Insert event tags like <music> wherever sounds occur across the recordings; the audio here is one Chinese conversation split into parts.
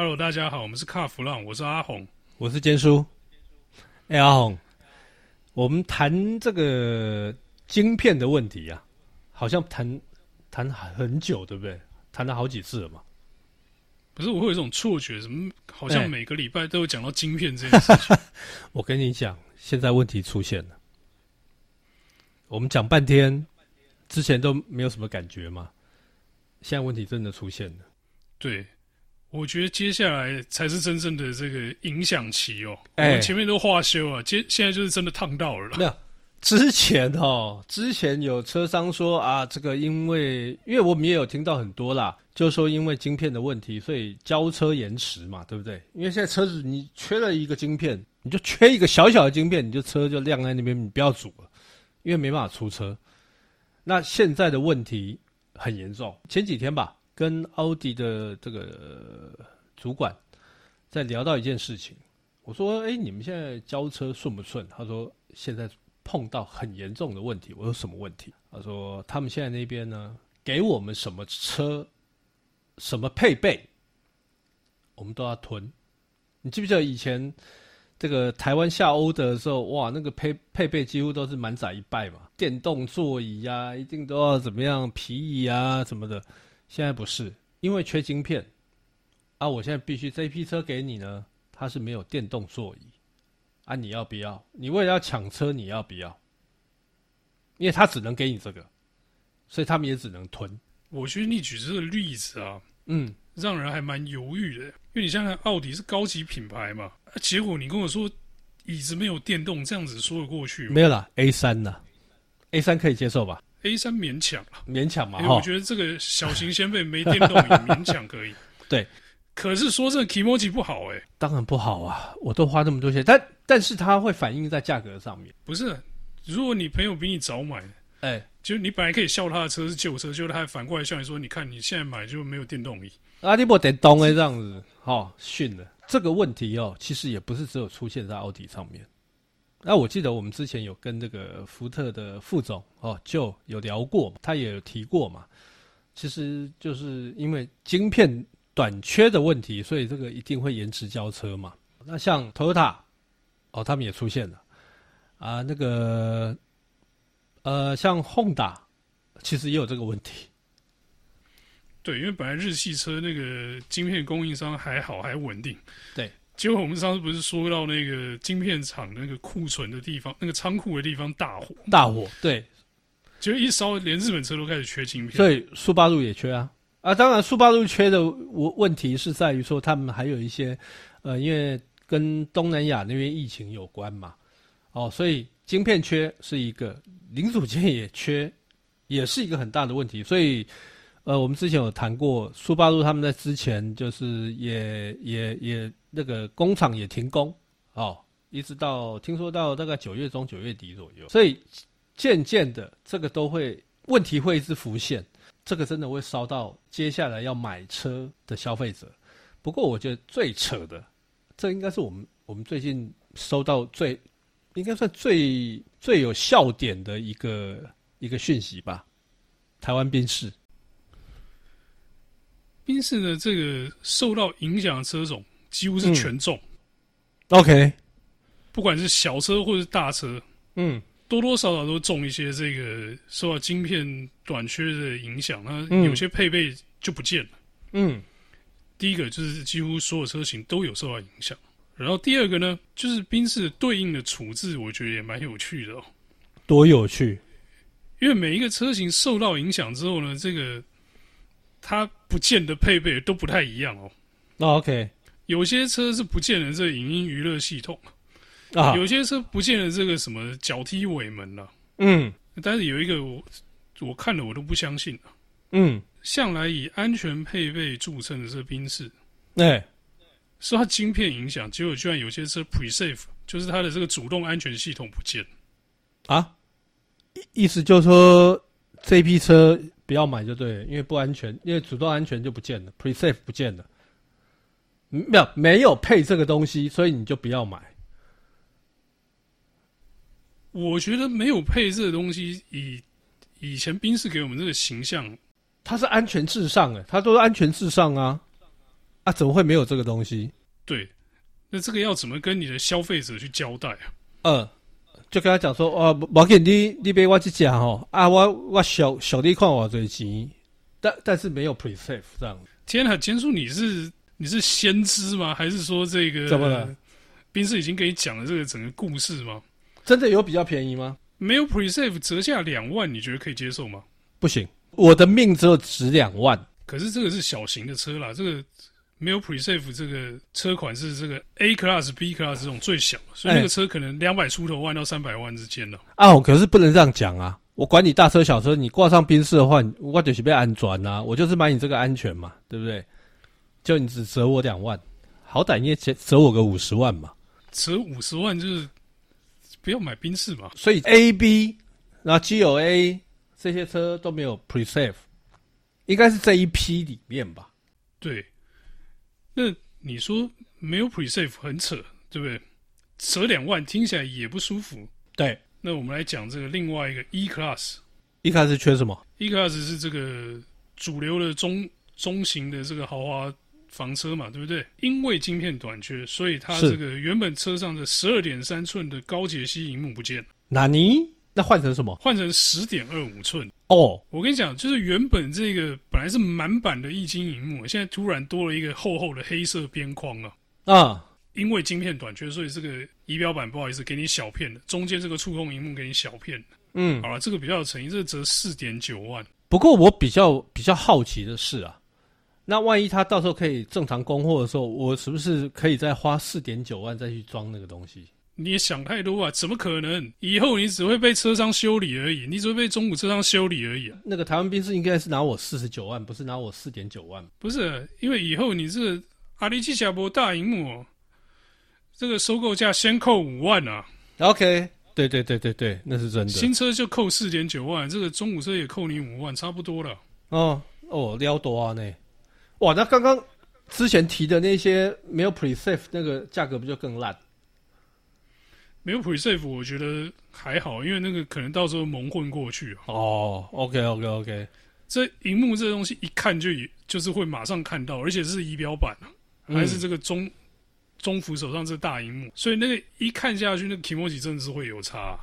Hello，大家好，我们是卡弗朗，我是阿红，我是坚叔。哎、欸，阿红，我们谈这个晶片的问题啊，好像谈谈很久，对不对？谈了好几次了嘛。不是，我会有一种错觉，什么好像每个礼拜都有讲到晶片这件事情。欸、<laughs> 我跟你讲，现在问题出现了。我们讲半天，之前都没有什么感觉嘛，现在问题真的出现了。对。我觉得接下来才是真正的这个影响期哦。哎、欸，我们前面都化修啊，接现在就是真的烫到了。没有，之前哦，之前有车商说啊，这个因为因为我们也有听到很多啦，就是说因为晶片的问题，所以交车延迟嘛，对不对？因为现在车子你缺了一个晶片，你就缺一个小小的晶片，你就车就晾在那边，你不要组了，因为没办法出车。那现在的问题很严重，前几天吧。跟奥迪的这个主管在聊到一件事情，我说：“哎，你们现在交车顺不顺？”他说：“现在碰到很严重的问题。”我说：“什么问题？”他说：“他们现在那边呢，给我们什么车、什么配备，我们都要囤。你记不记得以前这个台湾下欧德的时候，哇，那个配配备几乎都是满载一拜嘛，电动座椅呀，一定都要怎么样，皮椅啊什么的。”现在不是，因为缺晶片啊！我现在必须这批车给你呢，它是没有电动座椅啊！你要不要？你为了要抢车，你要不要？因为他只能给你这个，所以他们也只能吞。我觉得你举这个例子啊，嗯，让人还蛮犹豫的，因为你想想，奥迪是高级品牌嘛，啊，结果你跟我说椅子没有电动，这样子说得过去吗？没有啦，A 三呢？A 三可以接受吧？A 三勉强了，勉强嘛。我觉得这个小型掀背没电动也勉强可以。<laughs> 对，可是说这个 Kimochi 不好哎、欸，当然不好啊！我都花这么多钱，但但是它会反映在价格上面。不是，如果你朋友比你早买，哎、欸，就你本来可以笑他的车是旧车，就他还反过来笑你说，你看你现在买就没有电动椅。阿迪不得动哎，这样子，哈，逊了。这个问题哦，其实也不是只有出现在奥迪上面。那、啊、我记得我们之前有跟这个福特的副总哦，就有聊过，他也有提过嘛。其实就是因为晶片短缺的问题，所以这个一定会延迟交车嘛。那像 Toyota 哦，他们也出现了啊。那个呃，像 Honda 其实也有这个问题。对，因为本来日系车那个晶片供应商还好，还稳定。对。结果我们上次不是说到那个晶片厂那个库存的地方，那个仓库的地方大火，大火，对，结果一烧，连日本车都开始缺晶片，所以速八路也缺啊啊！当然，速八路缺的问问题是在于说，他们还有一些呃，因为跟东南亚那边疫情有关嘛，哦，所以晶片缺是一个，零组件也缺，也是一个很大的问题，所以。呃，我们之前有谈过，速八路他们在之前就是也也也那个工厂也停工哦，一直到听说到大概九月中九月底左右，所以渐渐的这个都会问题会一直浮现，这个真的会烧到接下来要买车的消费者。不过我觉得最扯的，这应该是我们我们最近收到最应该算最最有笑点的一个一个讯息吧，台湾宾士。宾士的这个受到影响的车种几乎是全中。嗯、OK，不管是小车或是大车，嗯，多多少少都中一些这个受到晶片短缺的影响，那有些配备就不见了。嗯，第一个就是几乎所有车型都有受到影响，然后第二个呢，就是宾士对应的处置，我觉得也蛮有趣的哦。多有趣！因为每一个车型受到影响之后呢，这个。它不见得配备都不太一样哦。Oh, OK，有些车是不见了这个影音娱乐系统。啊，有些车不见了这个什么脚踢尾门了。嗯，但是有一个我我看了我都不相信。嗯，向来以安全配备著称的这宾士，哎，受它晶片影响，结果居然有些车 Pre-Safe 就是它的这个主动安全系统不见。啊，意思就是说这批车。不要买就对了，因为不安全，因为主动安全就不见了，Pre-Safe 不见了，没有没有配这个东西，所以你就不要买。我觉得没有配这个东西，以以前宾士给我们这个形象，它是安全至上诶，它都是安全至上啊，啊啊，怎么会没有这个东西？对，那这个要怎么跟你的消费者去交代啊？嗯，就跟他讲说，哦，无要紧，你你别我这只吼，啊，我我小小弟看我最钱，但但是没有 pre-save 这样。天啊，坚叔，你是你是先知吗？还是说这个怎么了？宾士已经给你讲了这个整个故事吗？真的有比较便宜吗？没有 pre-save 折价两万，你觉得可以接受吗？不行，我的命只有值两万。可是这个是小型的车啦，这个没有 pre-save 这个车款是这个 A class、B class 这种最小，所以那个车可能两百出头万到三百万之间了。啊，可是不能这样讲啊！我管你大车小车，你挂上宾士的话，我就是被安装呐，我就是买你这个安全嘛，对不对？就你只折我两万，好歹你也折折我个五十万嘛。折五十万就是不要买宾士嘛。所以 A、B，然后 G、O、A 这些车都没有 pre-save，应该是这一批里面吧？对。那你说没有 pre-save 很扯，对不对？折两万听起来也不舒服。对。那我们来讲这个另外一个 E Class。E Class 缺什么？E Class 是这个主流的中中型的这个豪华。房车嘛，对不对？因为晶片短缺，所以它这个原本车上的十二点三寸的高解析荧幕不见了。哪尼？那换成什么？换成十点二五寸。哦，我跟你讲，就是原本这个本来是满版的液晶荧幕，现在突然多了一个厚厚的黑色边框啊。啊，因为晶片短缺，所以这个仪表板不好意思给你小片的，中间这个触控荧幕给你小片。嗯，好了，这个比较有诚意，这个折四点九万。不过我比较比较好奇的是啊。那万一他到时候可以正常供货的时候，我是不是可以再花四点九万再去装那个东西？你也想太多啊！怎么可能？以后你只会被车商修理而已，你只会被中古车商修理而已啊！那个台湾宾士应该是拿我四十九万，不是拿我四点九万？不是，因为以后你这个阿里奇小博大荧幕，这个收购价先扣五万啊！OK，对对对对对，那是真的。新车就扣四点九万，这个中古车也扣你五万，差不多了。哦哦，撩多啊呢！哇，那刚刚之前提的那些没有 pre-save 那个价格不就更烂？没有 pre-save 我觉得还好，因为那个可能到时候蒙混过去。哦，OK OK OK，这荧幕这东西一看就就是会马上看到，而且是仪表板，还是这个中、嗯、中幅手上这大荧幕，所以那个一看下去，那个 kimochi 真的是会有差。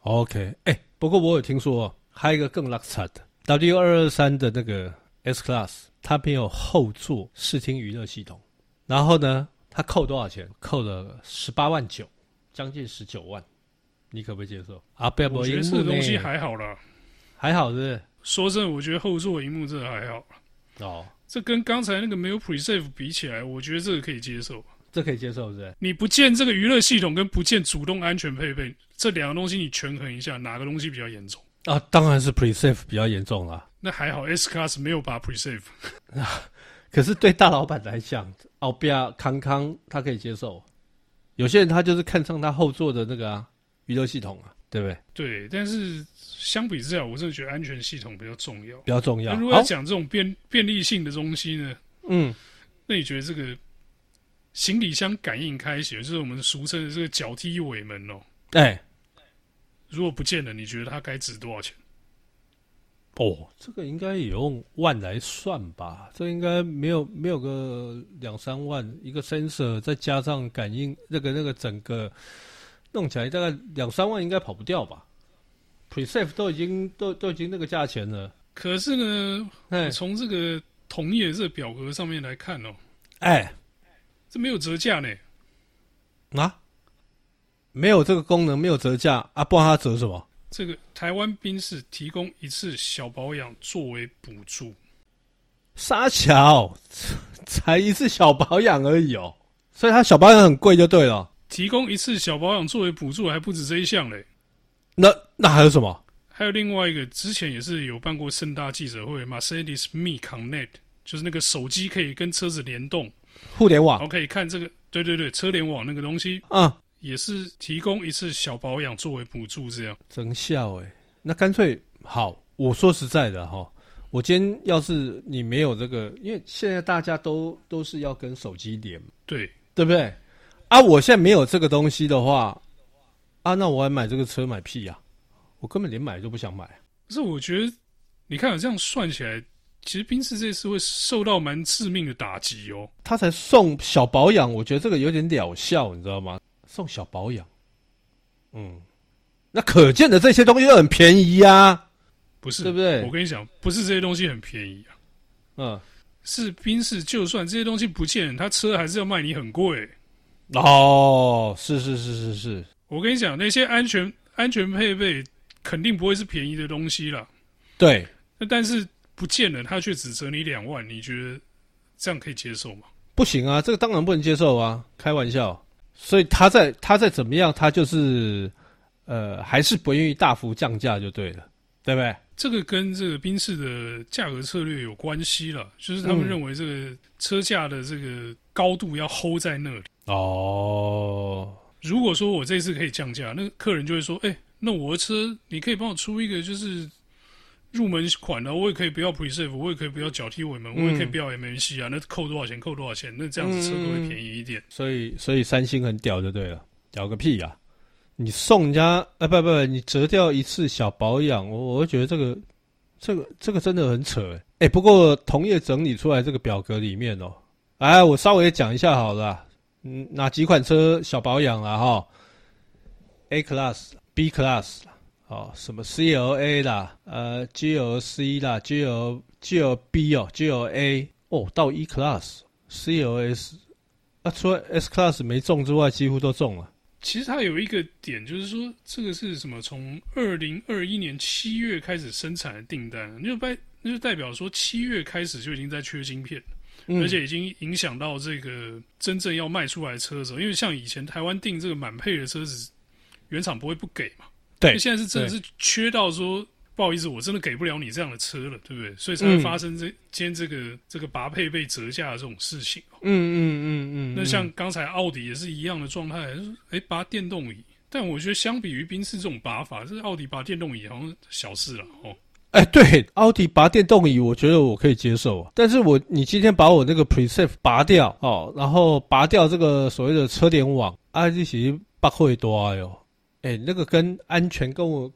OK，哎、欸，不过我有听说还有一个更垃圾的 W 二二三的那个 S Class。它没有后座视听娱乐系统，然后呢，它扣多少钱？扣了十八万九，将近十九万，你可不可以接受？啊，不要我觉得这个东西还好啦，还好是不是？说真的，我觉得后座荧幕真的还好。哦，这跟刚才那个没有 pre-save 比起来，我觉得这个可以接受。这可以接受是不是？你不见这个娱乐系统跟不见主动安全配备这两个东西，你权衡一下，哪个东西比较严重？啊，当然是 pre-save 比较严重啦。那还好，S Class 没有把 pre-save。<laughs> 可是对大老板来讲，奥比亚康康他可以接受。有些人他就是看上他后座的那个啊娱乐系统啊，对不对？对，但是相比之下，我真的觉得安全系统比较重要，比较重要。那如果要讲这种便便利性的东西呢？嗯，那你觉得这个行李箱感应开启，就是我们俗称的这个脚踢尾门哦？哎，如果不见了，你觉得它该值多少钱？哦，这个应该也用万来算吧？这应该没有没有个两三万一个 sensor，再加上感应，那个那个整个弄起来大概两三万应该跑不掉吧？Pre-save 都已经都都已经那个价钱了。可是呢，从这个同业这个表格上面来看哦，哎，这没有折价呢？啊？没有这个功能，没有折价啊？不然它折什么？这个台湾兵士提供一次小保养作为补助，沙桥才一次小保养而已哦，所以它小保养很贵就对了。提供一次小保养作为补助还不止这一项嘞，那那还有什么？还有另外一个，之前也是有办过盛大记者会，Mercedes Me Connect，就是那个手机可以跟车子联动，互联网，我可以看这个，对对对，车联网那个东西啊。也是提供一次小保养作为补助，这样真效哎！那干脆好，我说实在的哈，我今天要是你没有这个，因为现在大家都都是要跟手机连，对对不对？啊，我现在没有这个东西的话，啊，那我还买这个车买屁呀、啊！我根本连买都不想买。可是我觉得，你看，这样算起来，其实宾士这次会受到蛮致命的打击哦。他才送小保养，我觉得这个有点疗效，你知道吗？送小保养，嗯，那可见的这些东西都很便宜呀、啊，不是？对不对？我跟你讲，不是这些东西很便宜啊，嗯，是宾士，就算这些东西不见了，他车还是要卖你很贵。哦，是是是是是，我跟你讲，那些安全安全配备肯定不会是便宜的东西了。对，那但是不见了，他却只折你两万，你觉得这样可以接受吗？不行啊，这个当然不能接受啊，开玩笑。所以他在他在怎么样，他就是呃，还是不愿意大幅降价就对了，对不对？这个跟这个宾士的价格策略有关系了，就是他们认为这个车价的这个高度要 hold 在那里。哦，如果说我这次可以降价，那客人就会说：“哎，那我的车你可以帮我出一个就是入门款的，我也可以不要 Pre-Safe，我也可以不要脚踢尾门，我也可以不要 MMC 啊，那扣多少钱？扣多少钱？那这样子车都会便宜一点。”所以，所以三星很屌就对了，屌个屁呀！你送人家啊，不不，你折掉一次小保养，我我会觉得这个这个这个真的很扯哎哎。不过同业整理出来这个表格里面哦，哎，我稍微讲一下好了。嗯，哪几款车小保养了哈？A Class、B Class 哦，什么 CLA 啦，呃，GLC 啦，GL、GLB 哦，GLA 哦，到 E Class、CLS，啊，除了 S Class 没中之外，几乎都中了。其实它有一个点，就是说这个是什么？从二零二一年七月开始生产的订单，那就代那就代表说七月开始就已经在缺晶片。而且已经影响到这个真正要卖出来的车子，因为像以前台湾订这个满配的车子，原厂不会不给嘛。对，现在是真的是缺到说，不好意思，我真的给不了你这样的车了，对不对？所以才会发生这今天这个这个拔配被折价的这种事情。嗯嗯嗯嗯。那像刚才奥迪也是一样的状态，就是哎拔电动椅，但我觉得相比于宾士这种拔法，这奥迪拔电动椅好像小事了哦。哎，对，奥迪拔电动椅，我觉得我可以接受。但是我你今天把我那个 Pre-Safe 拔掉哦，然后拔掉这个所谓的车联网，啊，这其实不会多哟。哎，那个跟安全跟我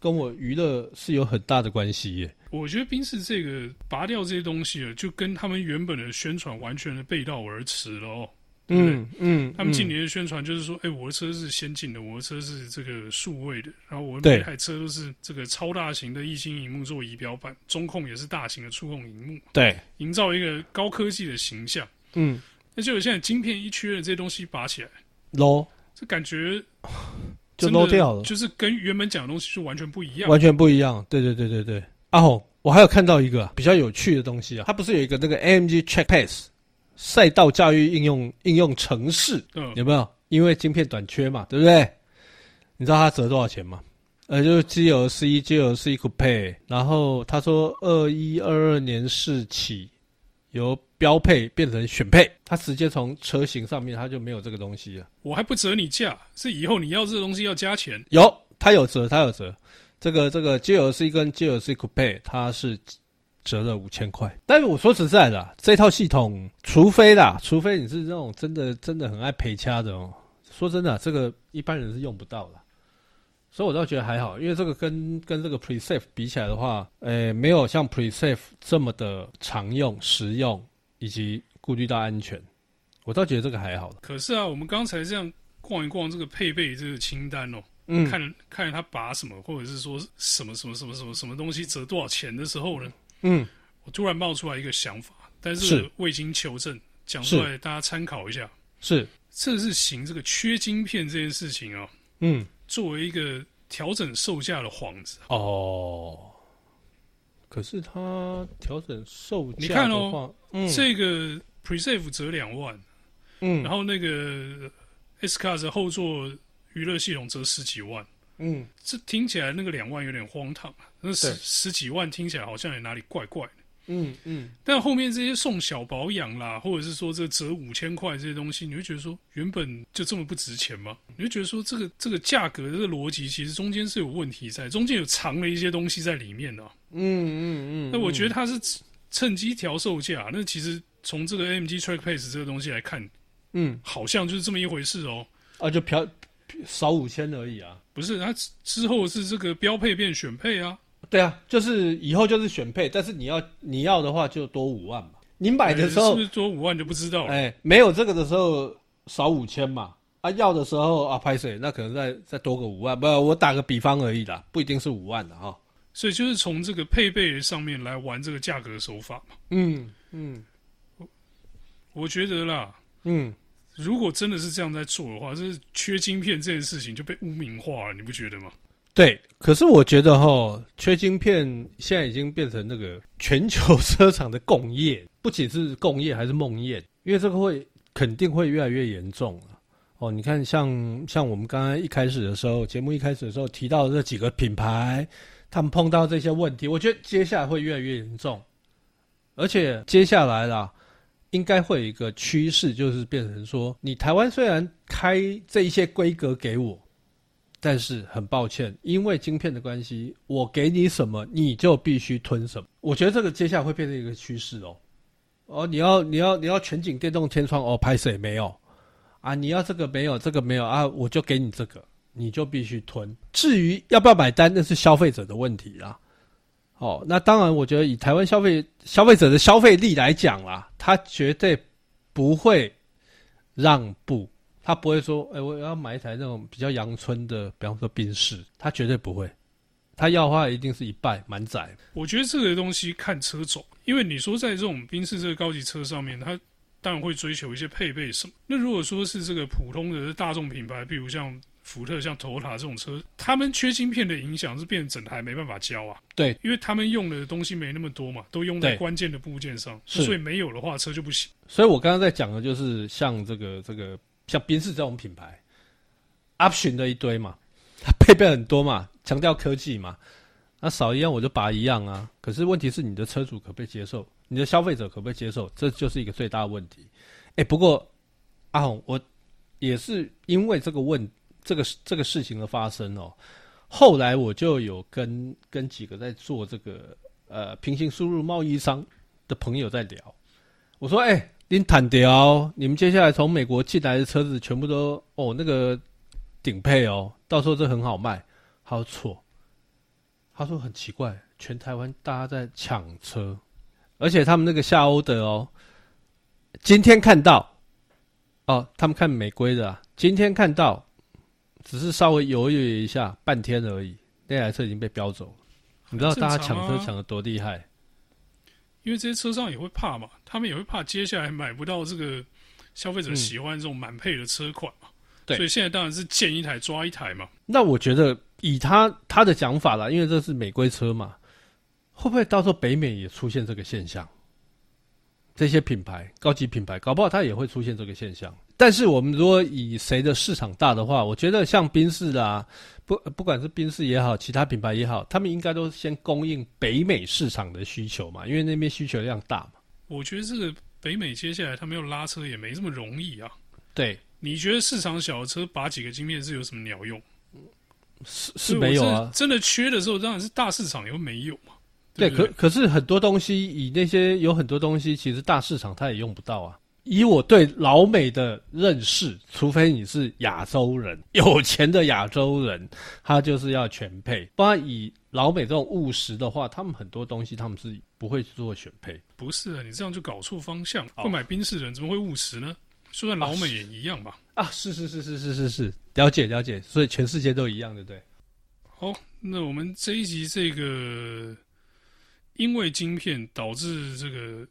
跟我娱乐是有很大的关系耶。我觉得宾士这个拔掉这些东西了，就跟他们原本的宣传完全的背道而驰了哦。对对嗯嗯，他们近年的宣传就是说，哎、嗯欸，我的车是先进的，我的车是这个数位的，然后我每台车都是这个超大型的液晶荧幕做仪表板，中控也是大型的触控荧幕，对，营造一个高科技的形象。嗯，那就现在晶片一缺了，这些东西拔起来，low，这感觉就 low 掉了，就是跟原本讲的东西是完全不一样，完全不一样。对对对对对。阿红，我还有看到一个比较有趣的东西啊，它不是有一个那个 AMG Track Pass。赛道驾驭应用应用程式，嗯，有没有？因为晶片短缺嘛，对不对？你知道它折多少钱吗？呃，就是 GLC GLC Coupe，然后他说二一二二年试起由标配变成选配，它直接从车型上面它就没有这个东西了。我还不折你价，是以后你要这个东西要加钱。有，它有折，它有折。这个这个 GLC 跟 GLC Coupe 它是。折了五千块，但是我说实在的，这套系统，除非啦，除非你是那种真的真的很爱陪掐的哦。说真的，这个一般人是用不到的，所以我倒觉得还好，因为这个跟跟这个 Pre-Safe 比起来的话，诶，没有像 Pre-Safe 这么的常用、实用以及顾虑到安全，我倒觉得这个还好。可是啊，我们刚才这样逛一逛这个配备这个清单哦，嗯，看看着他拔什么，或者是说什么什么什么什么什么东西折多少钱的时候呢？嗯，我突然冒出来一个想法，但是未经求证，讲出来大家参考一下。是，这是行这个缺晶片这件事情啊、哦。嗯，作为一个调整售价的幌子。哦，可是它调整售价，你看哦，嗯、这个 Pre-Safe 折两万，嗯，然后那个 S-Class 后座娱乐系统折十几万。嗯，这听起来那个两万有点荒唐啊，那十十几万听起来好像也哪里怪怪的。嗯嗯，但后面这些送小保养啦，或者是说这折五千块这些东西，你会觉得说原本就这么不值钱吗？你会觉得说这个这个价格这个逻辑其实中间是有问题在，中间有藏了一些东西在里面的。嗯嗯嗯，那我觉得它是趁机调售价，那其实从这个 AMG Track Pace 这个东西来看，嗯，好像就是这么一回事哦。啊，就漂少五千而已啊。不是，它之后是这个标配变选配啊。对啊，就是以后就是选配，但是你要你要的话就多五万嘛。你买的时候、欸、是不是多五万就不知道了？哎、欸，没有这个的时候少五千嘛。啊，要的时候啊，拍谁？那可能再再多个五万，不，我打个比方而已啦，不一定是五万的哈。所以就是从这个配备上面来玩这个价格手法嘛。嗯嗯，我觉得啦，嗯，如果真的是这样在做的话，就是缺晶片这件事情就被污名化了，你不觉得吗？对，可是我觉得哈，缺晶片现在已经变成那个全球车厂的共业，不仅是共业，还是梦魇，因为这个会肯定会越来越严重哦，你看像，像像我们刚刚一开始的时候，节目一开始的时候提到的这几个品牌，他们碰到这些问题，我觉得接下来会越来越严重，而且接下来啦，应该会有一个趋势，就是变成说，你台湾虽然开这一些规格给我，但是很抱歉，因为晶片的关系，我给你什么，你就必须吞什么。我觉得这个接下来会变成一个趋势哦。哦，你要你要你要全景电动天窗哦，拍谁没有？啊，你要这个没有，这个没有啊，我就给你这个，你就必须吞。至于要不要买单，那是消费者的问题啦。哦，那当然，我觉得以台湾消费消费者的消费力来讲啦，他绝对不会让步，他不会说，哎、欸，我要买一台那种比较阳春的，比方说宾士，他绝对不会。他要的话，一定是一半满载。我觉得这个东西看车种，因为你说在这种宾士这个高级车上面，它。当然会追求一些配备什么。那如果说是这个普通的大众品牌，比如像福特、像 Toyota 这种车，他们缺芯片的影响是变成整台没办法交啊。对，因为他们用的东西没那么多嘛，都用在关键的部件上，所以没有的话车就不行。所以我刚刚在讲的就是像这个这个像宾士这种品牌，option 的一堆嘛，它 <laughs> 配备很多嘛，强调科技嘛，那少一样我就拔一样啊。可是问题是你的车主可不可以接受？你的消费者可不可以接受？这就是一个最大的问题。哎，不过阿红，我也是因为这个问这个这个事情的发生哦，后来我就有跟跟几个在做这个呃平行输入贸易商的朋友在聊。我说：“哎，您坦掉，你们接下来从美国进来的车子全部都哦那个顶配哦，到时候这很好卖。”他说错，他说很奇怪，全台湾大家在抢车。而且他们那个夏欧的哦，今天看到哦，他们看美规的，今天看到，只是稍微犹豫一下，半天而已，那台车已经被标走了。你知道大家抢车抢的多厉害？因为这些车商也会怕嘛，他们也会怕接下来买不到这个消费者喜欢这种满配的车款嘛。对，所以现在当然是见一台抓一台嘛。那我觉得以他他的讲法啦，因为这是美规车嘛。会不会到时候北美也出现这个现象？这些品牌、高级品牌，搞不好它也会出现这个现象。但是我们如果以谁的市场大的话，我觉得像宾士啦，不不管是宾士也好，其他品牌也好，他们应该都先供应北美市场的需求嘛，因为那边需求量大嘛。我觉得这个北美接下来他们要拉车也没这么容易啊。对，你觉得市场小的车拔几个晶片是有什么鸟用？是是没有啊。真的缺的时候，当然是大市场又没有嘛。对，可可是很多东西，以那些有很多东西，其实大市场它也用不到啊。以我对老美的认识，除非你是亚洲人，<laughs> 有钱的亚洲人，他就是要全配。不然以老美这种务实的话，他们很多东西他们是不会去做选配。不是啊，你这样就搞错方向。会买宾士的人怎么会务实呢？说在老美也一样吧？啊，是是是是是是是，了解了解。所以全世界都一样，对不对？好，那我们这一集这个。因为晶片导致这个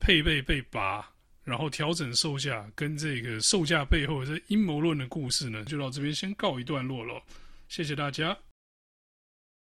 配备被拔，然后调整售价，跟这个售价背后的这阴谋论的故事呢，就到这边先告一段落了。谢谢大家。